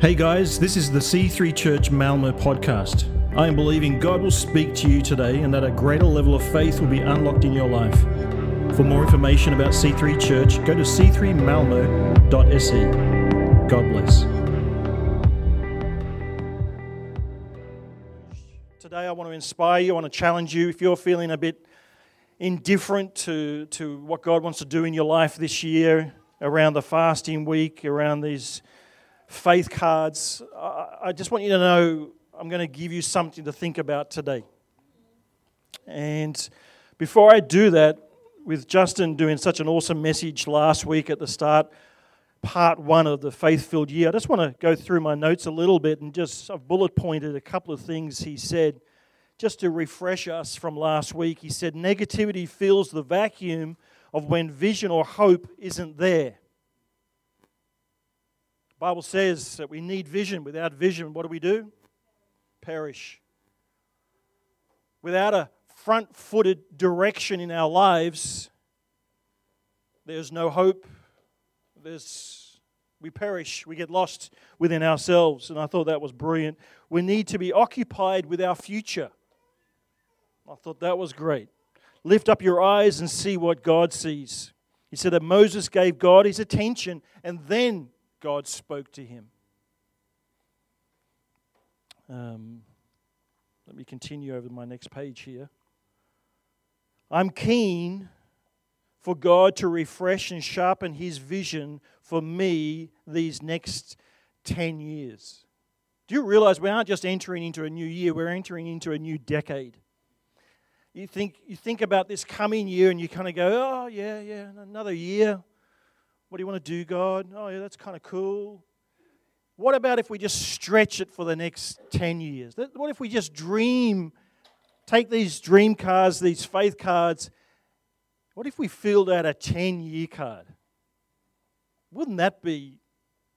Hey guys, this is the C3 Church Malmo podcast. I am believing God will speak to you today and that a greater level of faith will be unlocked in your life. For more information about C3 Church, go to c3malmo.se. God bless. Today I want to inspire you, I want to challenge you. If you're feeling a bit indifferent to, to what God wants to do in your life this year, around the fasting week, around these faith cards. I just want you to know I'm going to give you something to think about today. And before I do that, with Justin doing such an awesome message last week at the start, part one of the faith filled year, I just want to go through my notes a little bit and just I've bullet pointed a couple of things he said just to refresh us from last week. He said, Negativity fills the vacuum of when vision or hope isn't there. Bible says that we need vision. Without vision, what do we do? Perish. Without a front footed direction in our lives, there's no hope. There's, we perish. We get lost within ourselves. And I thought that was brilliant. We need to be occupied with our future. I thought that was great. Lift up your eyes and see what God sees. He said that Moses gave God his attention and then God spoke to him. Um, let me continue over my next page here. I'm keen for God to refresh and sharpen his vision for me these next 10 years. Do you realize we aren't just entering into a new year, we're entering into a new decade? You think, you think about this coming year and you kind of go, oh, yeah, yeah, another year. What do you want to do, God? Oh, yeah, that's kind of cool. What about if we just stretch it for the next 10 years? What if we just dream, take these dream cards, these faith cards? What if we filled out a 10 year card? Wouldn't that be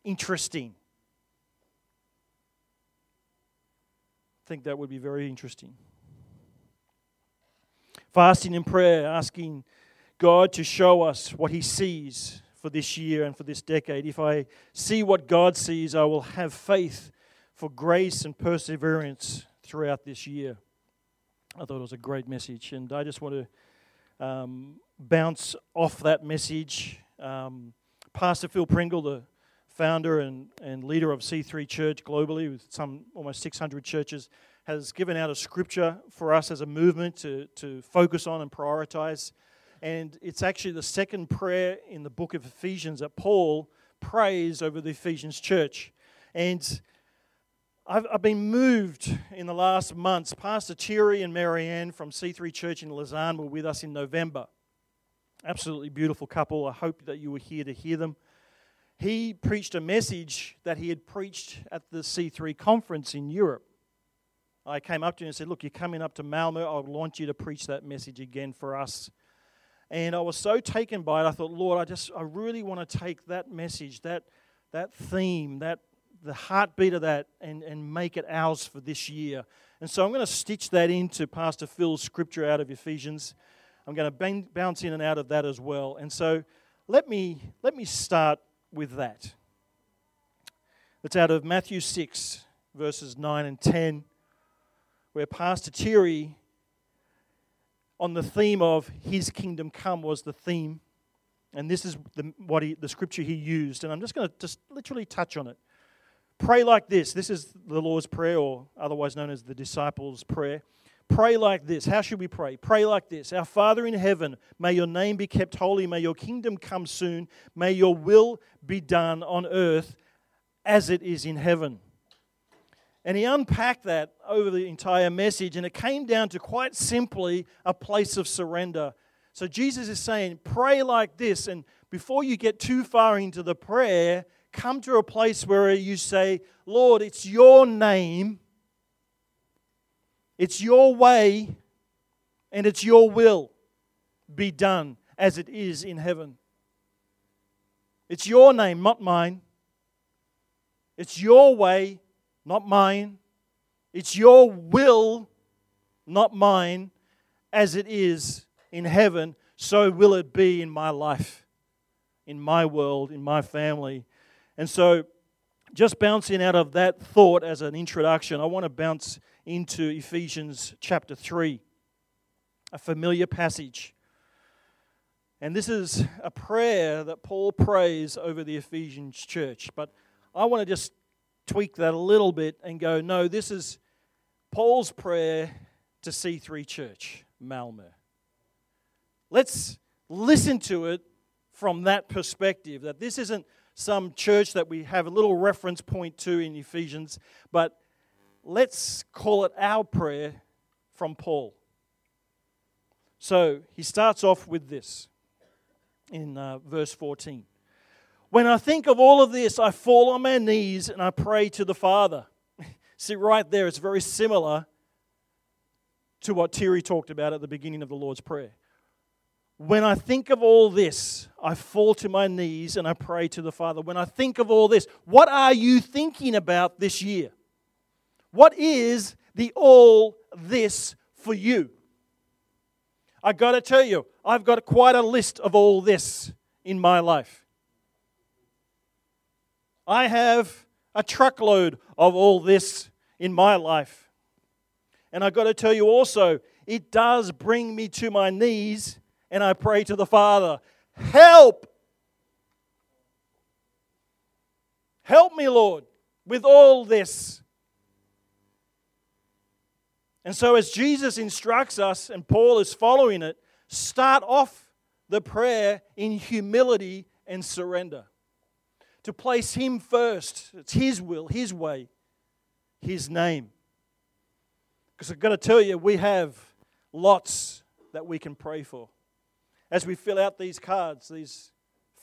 interesting? I think that would be very interesting. Fasting and prayer, asking God to show us what He sees for this year and for this decade. If I see what God sees, I will have faith for grace and perseverance throughout this year. I thought it was a great message, and I just want to um, bounce off that message. Um, Pastor Phil Pringle, the founder and, and leader of C3 Church globally, with some almost 600 churches, has given out a scripture for us as a movement to, to focus on and prioritize and it's actually the second prayer in the book of Ephesians that Paul prays over the Ephesians church. And I've, I've been moved in the last months. Pastor Thierry and Marianne from C3 Church in Lausanne were with us in November. Absolutely beautiful couple. I hope that you were here to hear them. He preached a message that he had preached at the C3 conference in Europe. I came up to him and said, Look, you're coming up to Malmo. I want you to preach that message again for us and I was so taken by it, I thought, Lord, I just, I really want to take that message, that, that theme, that, the heartbeat of that, and, and make it ours for this year. And so I'm going to stitch that into Pastor Phil's scripture out of Ephesians. I'm going to bounce in and out of that as well. And so let me, let me start with that. It's out of Matthew 6, verses 9 and 10, where Pastor Thierry on the theme of His kingdom come was the theme. And this is the, what he, the scripture he used. And I'm just going to just literally touch on it. Pray like this. This is the Lord's Prayer, or otherwise known as the disciples' prayer. Pray like this. How should we pray? Pray like this Our Father in heaven, may your name be kept holy. May your kingdom come soon. May your will be done on earth as it is in heaven. And he unpacked that over the entire message, and it came down to quite simply a place of surrender. So Jesus is saying, pray like this, and before you get too far into the prayer, come to a place where you say, Lord, it's your name, it's your way, and it's your will be done as it is in heaven. It's your name, not mine. It's your way, not mine. It's your will, not mine, as it is in heaven, so will it be in my life, in my world, in my family. And so, just bouncing out of that thought as an introduction, I want to bounce into Ephesians chapter 3, a familiar passage. And this is a prayer that Paul prays over the Ephesians church. But I want to just tweak that a little bit and go, no, this is Paul's prayer to C3 Church, Malmö. Let's listen to it from that perspective that this isn't some church that we have a little reference point to in Ephesians, but let's call it our prayer from Paul. So he starts off with this in uh, verse 14. When I think of all of this, I fall on my knees and I pray to the Father. See, right there, it's very similar to what Terry talked about at the beginning of the Lord's Prayer. When I think of all this, I fall to my knees and I pray to the Father. When I think of all this, what are you thinking about this year? What is the all this for you? I got to tell you, I've got quite a list of all this in my life. I have a truckload of all this in my life. And I've got to tell you also, it does bring me to my knees and I pray to the Father, Help! Help me, Lord, with all this. And so, as Jesus instructs us, and Paul is following it, start off the prayer in humility and surrender. To place Him first. It's His will, His way, His name. Because I've got to tell you, we have lots that we can pray for. As we fill out these cards, these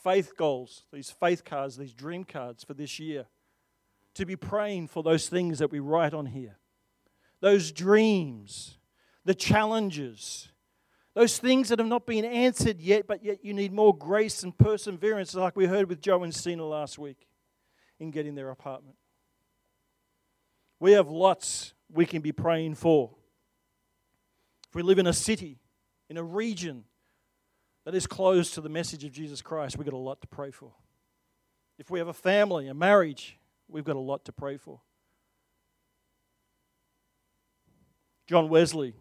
faith goals, these faith cards, these dream cards for this year, to be praying for those things that we write on here those dreams, the challenges, those things that have not been answered yet, but yet you need more grace and perseverance, like we heard with Joe and Stina last week in getting their apartment. We have lots we can be praying for. If we live in a city, in a region that is closed to the message of Jesus Christ, we've got a lot to pray for. If we have a family, a marriage, we've got a lot to pray for. John Wesley,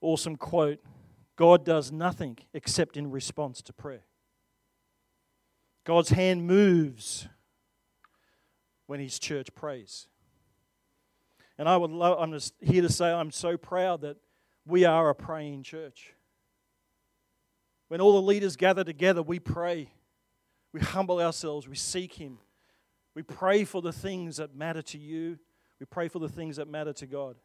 awesome quote God does nothing except in response to prayer. God's hand moves when his church prays. And I would love, I'm just here to say I'm so proud that we are a praying church. When all the leaders gather together, we pray. We humble ourselves, we seek him. We pray for the things that matter to you we pray for the things that matter to God.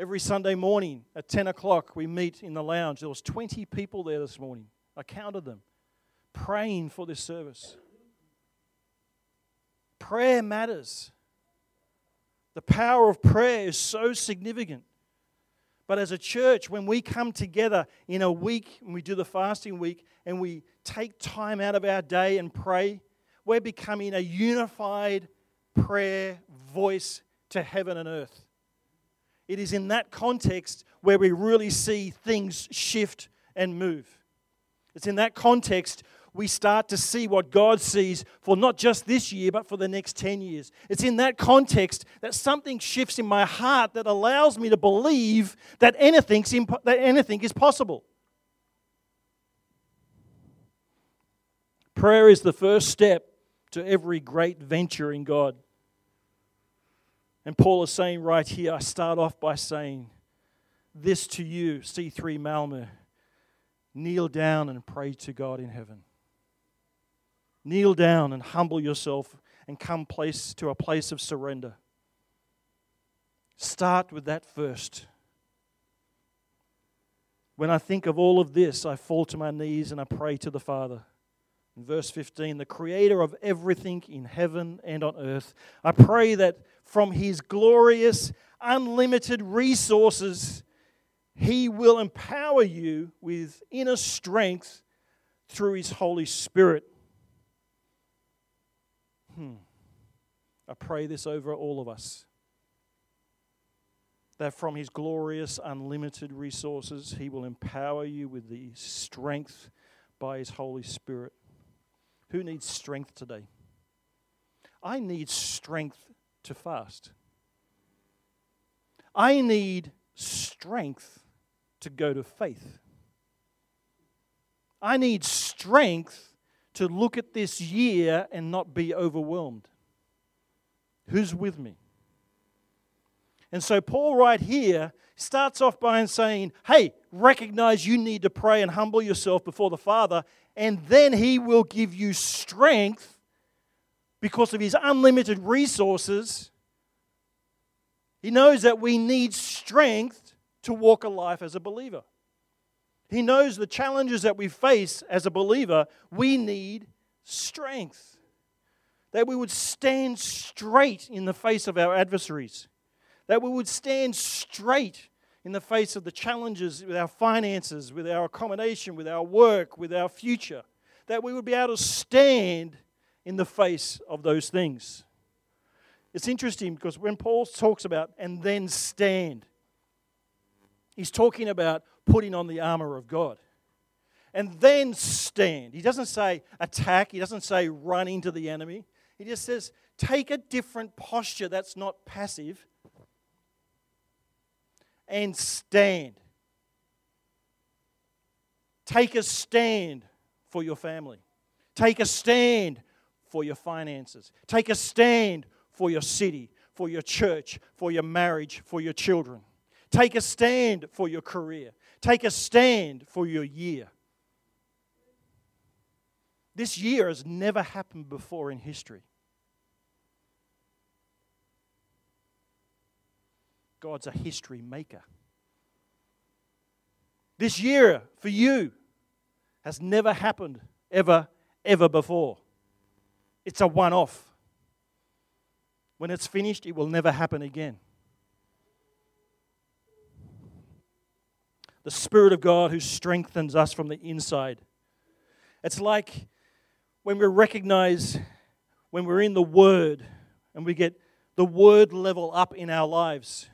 Every Sunday morning at 10 o'clock, we meet in the lounge. There was 20 people there this morning. I counted them, praying for this service. Prayer matters. The power of prayer is so significant. But as a church, when we come together in a week, and we do the fasting week, and we take time out of our day and pray, we're becoming a unified prayer voice to heaven and earth. It is in that context where we really see things shift and move. It's in that context we start to see what God sees for not just this year, but for the next 10 years. It's in that context that something shifts in my heart that allows me to believe that, anything's imp- that anything is possible. Prayer is the first step to every great venture in God. And Paul is saying right here, I start off by saying this to you, C3 Malmö kneel down and pray to God in heaven. Kneel down and humble yourself and come place to a place of surrender. Start with that first. When I think of all of this, I fall to my knees and I pray to the Father. In verse 15, the creator of everything in heaven and on earth, I pray that from his glorious, unlimited resources, he will empower you with inner strength through his Holy Spirit. Hmm. I pray this over all of us. That from his glorious, unlimited resources, he will empower you with the strength by his Holy Spirit. Who needs strength today? I need strength to fast. I need strength to go to faith. I need strength to look at this year and not be overwhelmed. Who's with me? And so, Paul, right here, starts off by saying, Hey, recognize you need to pray and humble yourself before the Father, and then He will give you strength because of His unlimited resources. He knows that we need strength to walk a life as a believer. He knows the challenges that we face as a believer, we need strength. That we would stand straight in the face of our adversaries. That we would stand straight in the face of the challenges with our finances, with our accommodation, with our work, with our future. That we would be able to stand in the face of those things. It's interesting because when Paul talks about and then stand, he's talking about putting on the armor of God. And then stand. He doesn't say attack, he doesn't say run into the enemy. He just says take a different posture that's not passive and stand. Take a stand for your family. Take a stand for your finances. Take a stand for your city, for your church, for your marriage, for your children. Take a stand for your career. Take a stand for your year. This year has never happened before in history. God's a history maker. This year for you has never happened ever, ever before. It's a one off. When it's finished, it will never happen again. the Spirit of God who strengthens us from the inside. It's like when we recognize when we're in the Word and we get the Word level up in our lives.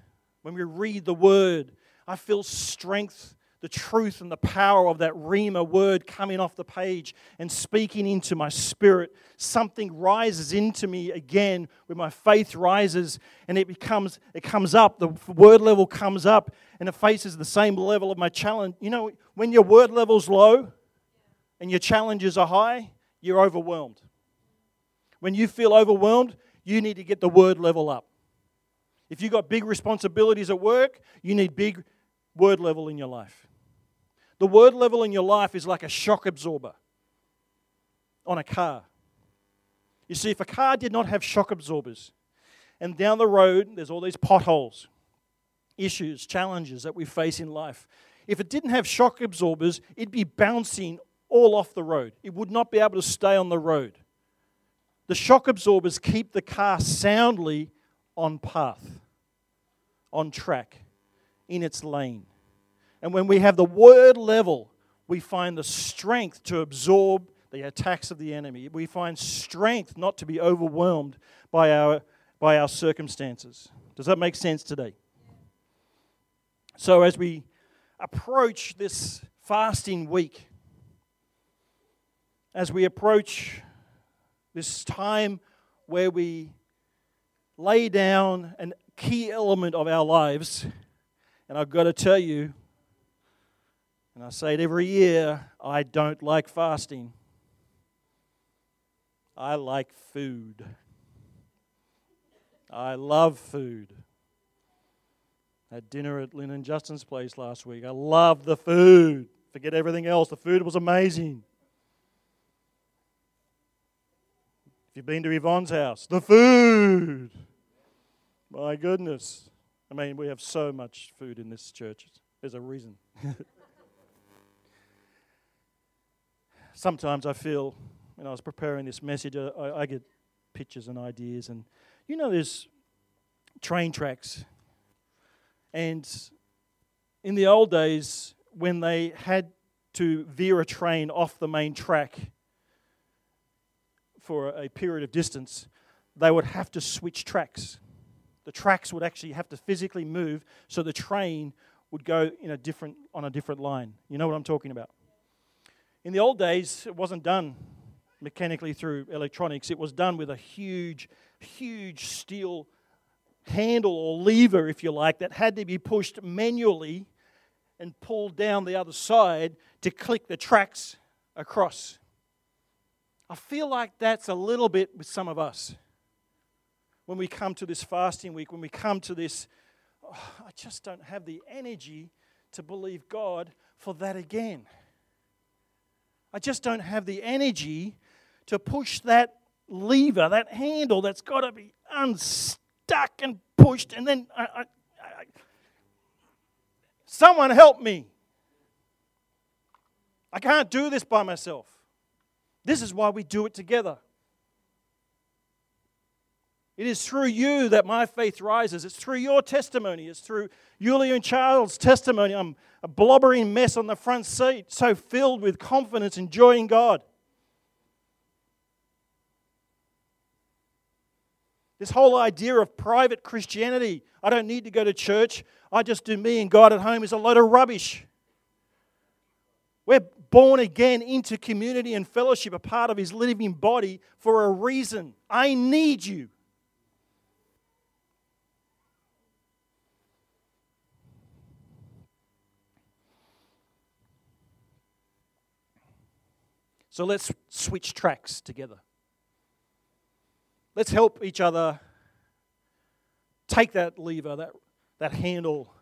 When we read the Word, I feel strength the truth and the power of that Rhema word coming off the page and speaking into my spirit. Something rises into me again where my faith rises and it becomes, it comes up, the word level comes up and it faces the same level of my challenge. You know, when your word level's low and your challenges are high, you're overwhelmed. When you feel overwhelmed, you need to get the word level up. If you've got big responsibilities at work, you need big word level in your life. The word level in your life is like a shock absorber on a car. You see, if a car did not have shock absorbers, and down the road there's all these potholes, issues, challenges that we face in life, if it didn't have shock absorbers, it'd be bouncing all off the road. It would not be able to stay on the road. The shock absorbers keep the car soundly on path, on track, in its lane. And when we have the word level, we find the strength to absorb the attacks of the enemy. We find strength not to be overwhelmed by our, by our circumstances. Does that make sense today? So, as we approach this fasting week, as we approach this time where we lay down a key element of our lives, and I've got to tell you, and I say it every year I don't like fasting. I like food. I love food. Had dinner at Lynn and Justin's place last week. I love the food. Forget everything else. The food was amazing. If you've been to Yvonne's house, the food. My goodness. I mean, we have so much food in this church. There's a reason. sometimes I feel when I was preparing this message, I, I get pictures and ideas. And you know, there's train tracks. And in the old days, when they had to veer a train off the main track for a period of distance, they would have to switch tracks. The tracks would actually have to physically move so the train would go in a different, on a different line. You know what I'm talking about? In the old days, it wasn't done. mechanically through electronics. It was done with a huge, huge steel handle or lever, if you like, that had to be pushed manually and pulled down the other side to click the tracks across. I feel like that's a little bit with some of us. When we come to this fasting week, when we come to this, oh, I just don't have the energy to believe God for that again. I just don't have the energy to push that lever, that handle that's got to be unstuck and pushed. And then, I, I, I, someone help me. I can't do this by myself. This is why we do it together. It is through you that my faith rises. It's through your testimony. It's through Yulia and Charles' testimony. I'm a blobbering mess on the front seat, so filled with confidence and joy in God. This whole idea of private Christianity, I don't need to go to church, I just do me and God at home, is a load of rubbish. We're born again into community and fellowship, a part of His living body for a reason. I need you. So let's switch tracks together. Let's help each other take that lever, that, that handle,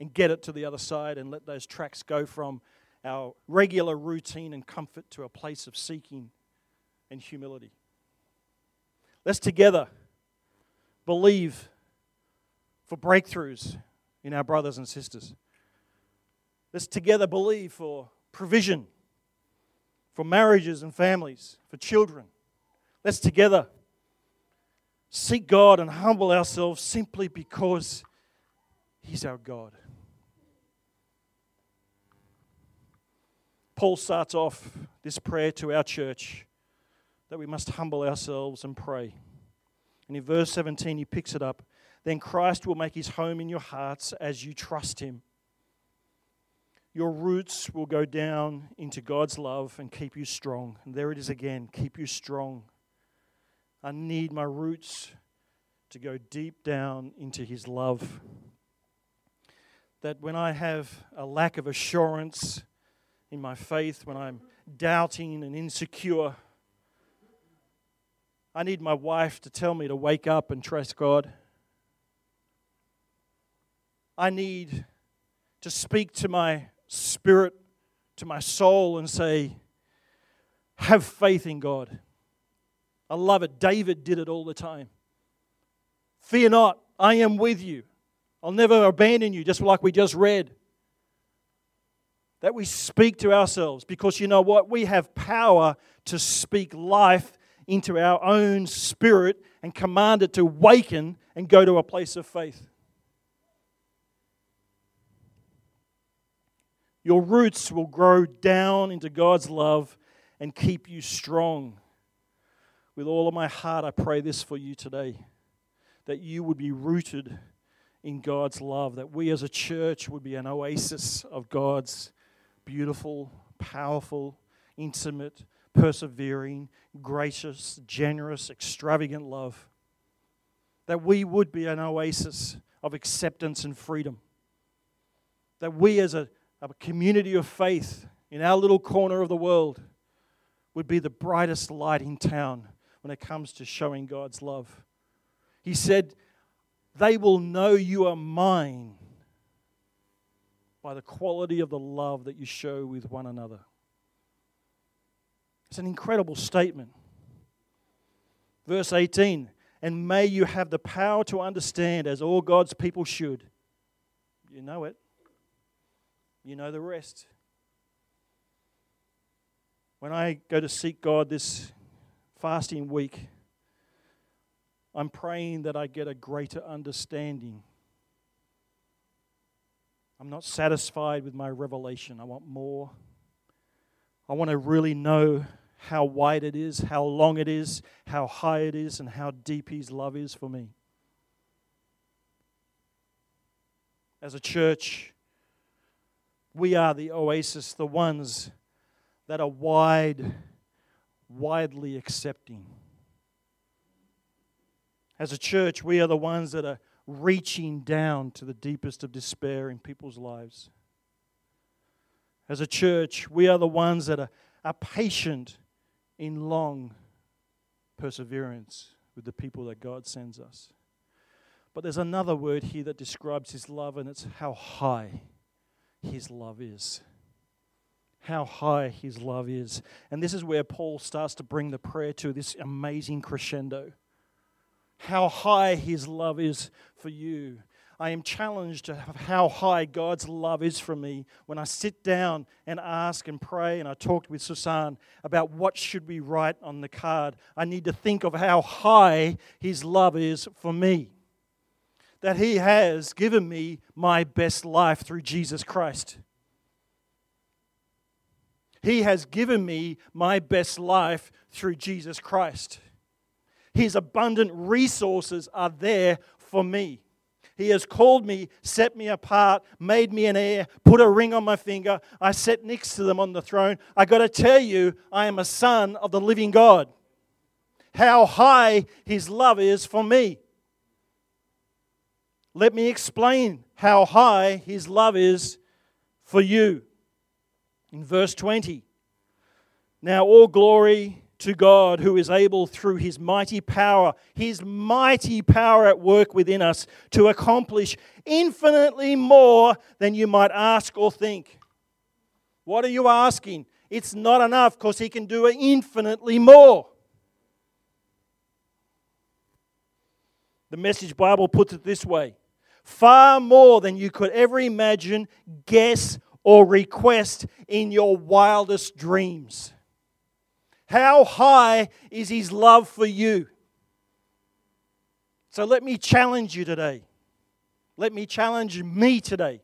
and get it to the other side and let those tracks go from our regular routine and comfort to a place of seeking and humility. Let's together believe for breakthroughs in our brothers and sisters. Let's together believe for provision for marriages and families, for children. Let's together seek God and humble ourselves simply because He's our God. Paul starts off this prayer to our church that we must humble ourselves and pray. And in verse 17, he picks it up. Then Christ will make his home in your hearts as you trust him your roots will go down into God's love and keep you strong. And there it is again keep you strong. I need my roots to go deep down into His love. That when I have a lack of assurance in my faith, when I'm doubting and insecure, I need my wife to tell me to wake up and trust God. I need to speak to my spirit to my soul and say, Have faith in God. I love it. David did it all the time. Fear not, I am with you. I'll never abandon you, just like we just read. That we speak to ourselves because you know what? We have power to speak life into our own spirit and command it to waken and go to a place of faith. Your roots will grow down into God's love and keep you strong. With all of my heart, I pray this for you today that you would be rooted in God's love, that we as a church would be an oasis of God's beautiful, powerful, intimate, persevering, gracious, generous, extravagant love. That we would be an oasis of acceptance and freedom. That we as a a community of faith in our little corner of the world would be the brightest light in town when it comes to showing God's love. He said, They will know you are mine by the quality of the love that you show with one another. It's an incredible statement. Verse 18, and may you have the power to understand as all God's people should. You know it. You know the rest. When I go to seek God this fasting week, I'm praying that I get a greater understanding. I'm not satisfied with my revelation. I want more. I want to really know how wide it is, how long it is, how high it is, and how deep His love is for me. As a church, we are the oasis, the ones that are wide, widely accepting. As a church, we are the ones that are reaching down to the deepest of despair in people's lives. As a church, we are the ones that are, are patient in long perseverance with the people that God sends us. But there's another word here that describes His love, and it's how high His love is. How high His love is. And this is where Paul starts to bring the prayer to this amazing crescendo. How high His love is for you. I am challenged to how high God's love is for me when I sit down and ask and pray. And I talked with Susan about what should we write on the card. I need to think of how high His love is for me. That He has given me my best life through Jesus Christ. He has given me my best life through Jesus Christ. His abundant resources are there for me. He has called me, set me apart, made me an heir, put a ring on my finger. I sat next to them on the throne. I got to tell you, I am a son of the living God. How high his love is for me. Let me explain how high his love is for you. In verse 20, now all glory to God who is able through his mighty power, his mighty power at work within us to accomplish infinitely more than you might ask or think. What are you asking? It's not enough because he can do infinitely more. The Message Bible puts it this way far more than you could ever imagine, guess, or request in your wildest dreams. How high is His love for you? So let me challenge you today. Let me challenge me today.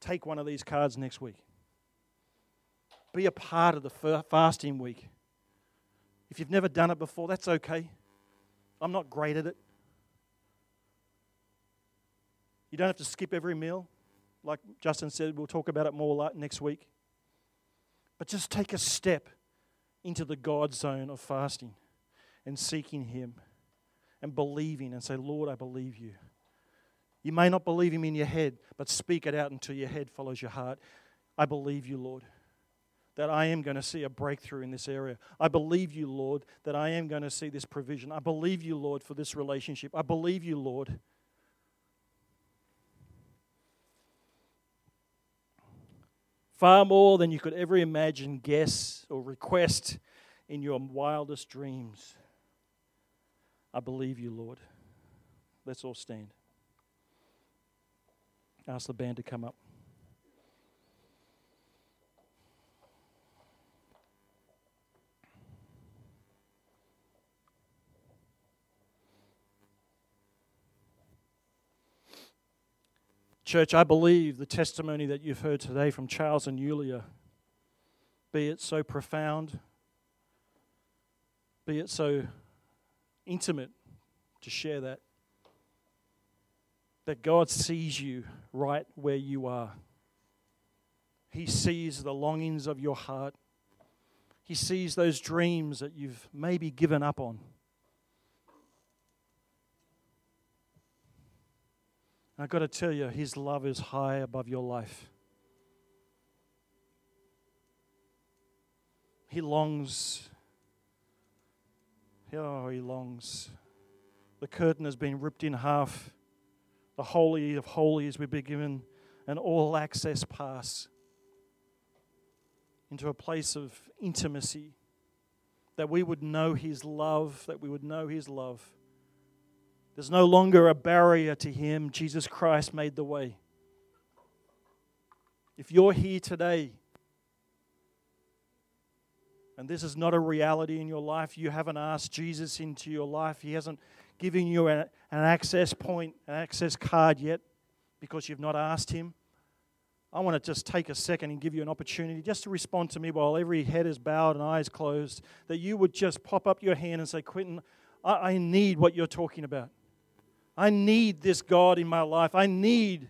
Take one of these cards next week. Be a part of the fasting week. If you've never done it before, that's okay. I'm not great at it. You don't have to skip every meal. Like Justin said, we'll talk about it more next week. But just take a step into the God zone of fasting and seeking Him and believing and say, Lord, I believe you. You may not believe Him in your head, but speak it out until your head follows your heart. I believe you, Lord, that I am going to see a breakthrough in this area. I believe you, Lord, that I am going to see this provision. I believe you, Lord, for this relationship. I believe you, Lord far more than you could ever imagine, guess, or request in your wildest dreams. I believe you, Lord. Let's all stand. Ask the band to come up. Church, I believe the testimony that you've heard today from Charles and Yulia, be it so profound, be it so intimate to share that, that God sees you right where you are. He sees the longings of your heart. He sees those dreams that you've maybe given up on. I've got to tell you, His love is high above your life. He longs. Oh, He longs. The curtain has been ripped in half. The Holy of Holies, we've been given an all access pass into a place of intimacy, that we would know His love, that we would know His love. There's no longer a barrier to Him. Jesus Christ made the way. If you're here today and this is not a reality in your life, you haven't asked Jesus into your life, He hasn't given you an, access point, an access card yet because you've not asked Him. I want to just take a second and give you an opportunity just to respond to me while every head is bowed and eyes closed. That you would just pop up your hand and say, Quentin, I, I need what you're talking about. I need this God in my life. I need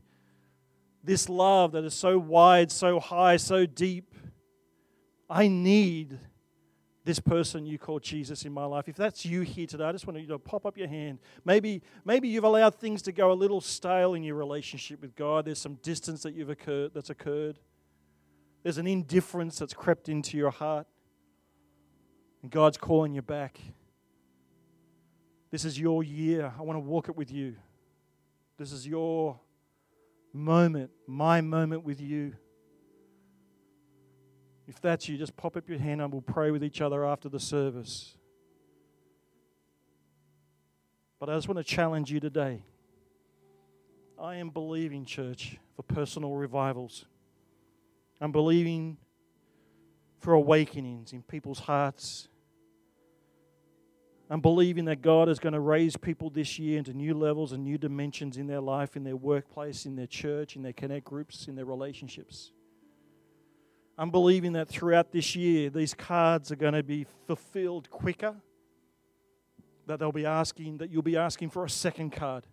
this love that is so wide, so high, so deep. I need this person you call Jesus in my life. If that's you here today, I just want you to pop up your hand. Maybe, maybe you've allowed things to go a little stale in your relationship with God. There's some distance that you've occurred that's occurred. There's an indifference that's crept into your heart. And God's calling you back. This is your year. I want to walk it with you. This is your moment, my moment with you. If that's you, just pop up your hand and we'll pray with each other after the service. But I just want to challenge you today. I am believing, church, for personal revivals. I'm believing for awakenings in people's hearts. I'm believing that God is going to raise people this year into new levels and new dimensions in their life, in their workplace, in their church, in their connect groups, in their relationships. I'm believing that throughout this year, these cards are going to be fulfilled quicker. That they'll be asking, that you'll be asking for a second card.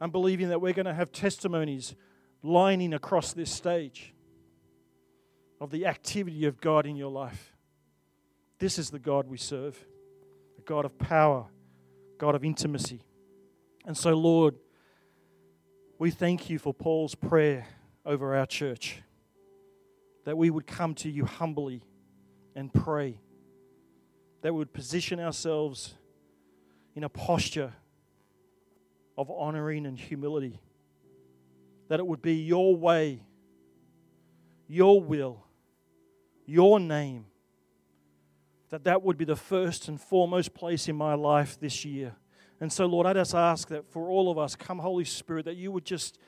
I'm believing that we're going to have testimonies lining across this stage of the activity of God in your life. This is the God we serve a God of power, God of intimacy. And so, Lord, we thank you for Paul's prayer over our church that we would come to you humbly and pray, that we would position ourselves in a posture of honoring and humility, that it would be your way, your will, your name, that that would be the first and foremost place in my life this year. And so, Lord, I just ask that for all of us, come, Holy Spirit, that you would just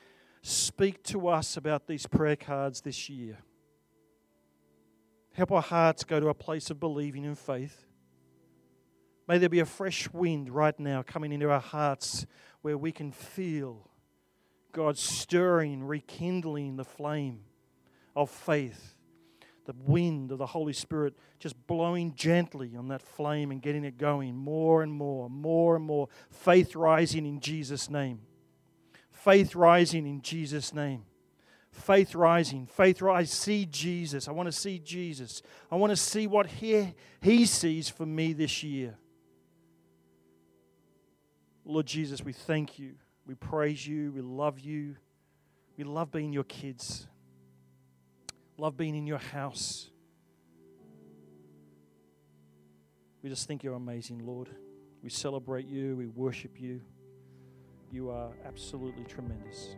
speak to us about these prayer cards this year. Help our hearts go to a place of believing in faith. May there be a fresh wind right now coming into our hearts where we can feel God stirring, rekindling the flame of faith. The wind of the Holy Spirit just blowing gently on that flame and getting it going more and more, more and more. Faith rising in Jesus' name. Faith rising in Jesus' name faith rising. Faith rise. See Jesus. I want to see Jesus. I want to see what he, he sees for me this year. Lord Jesus, we thank you. We praise you. We love you. We love being your kids. Love being in your house. We just think you're amazing, Lord. We celebrate you. We worship you. You are absolutely tremendous.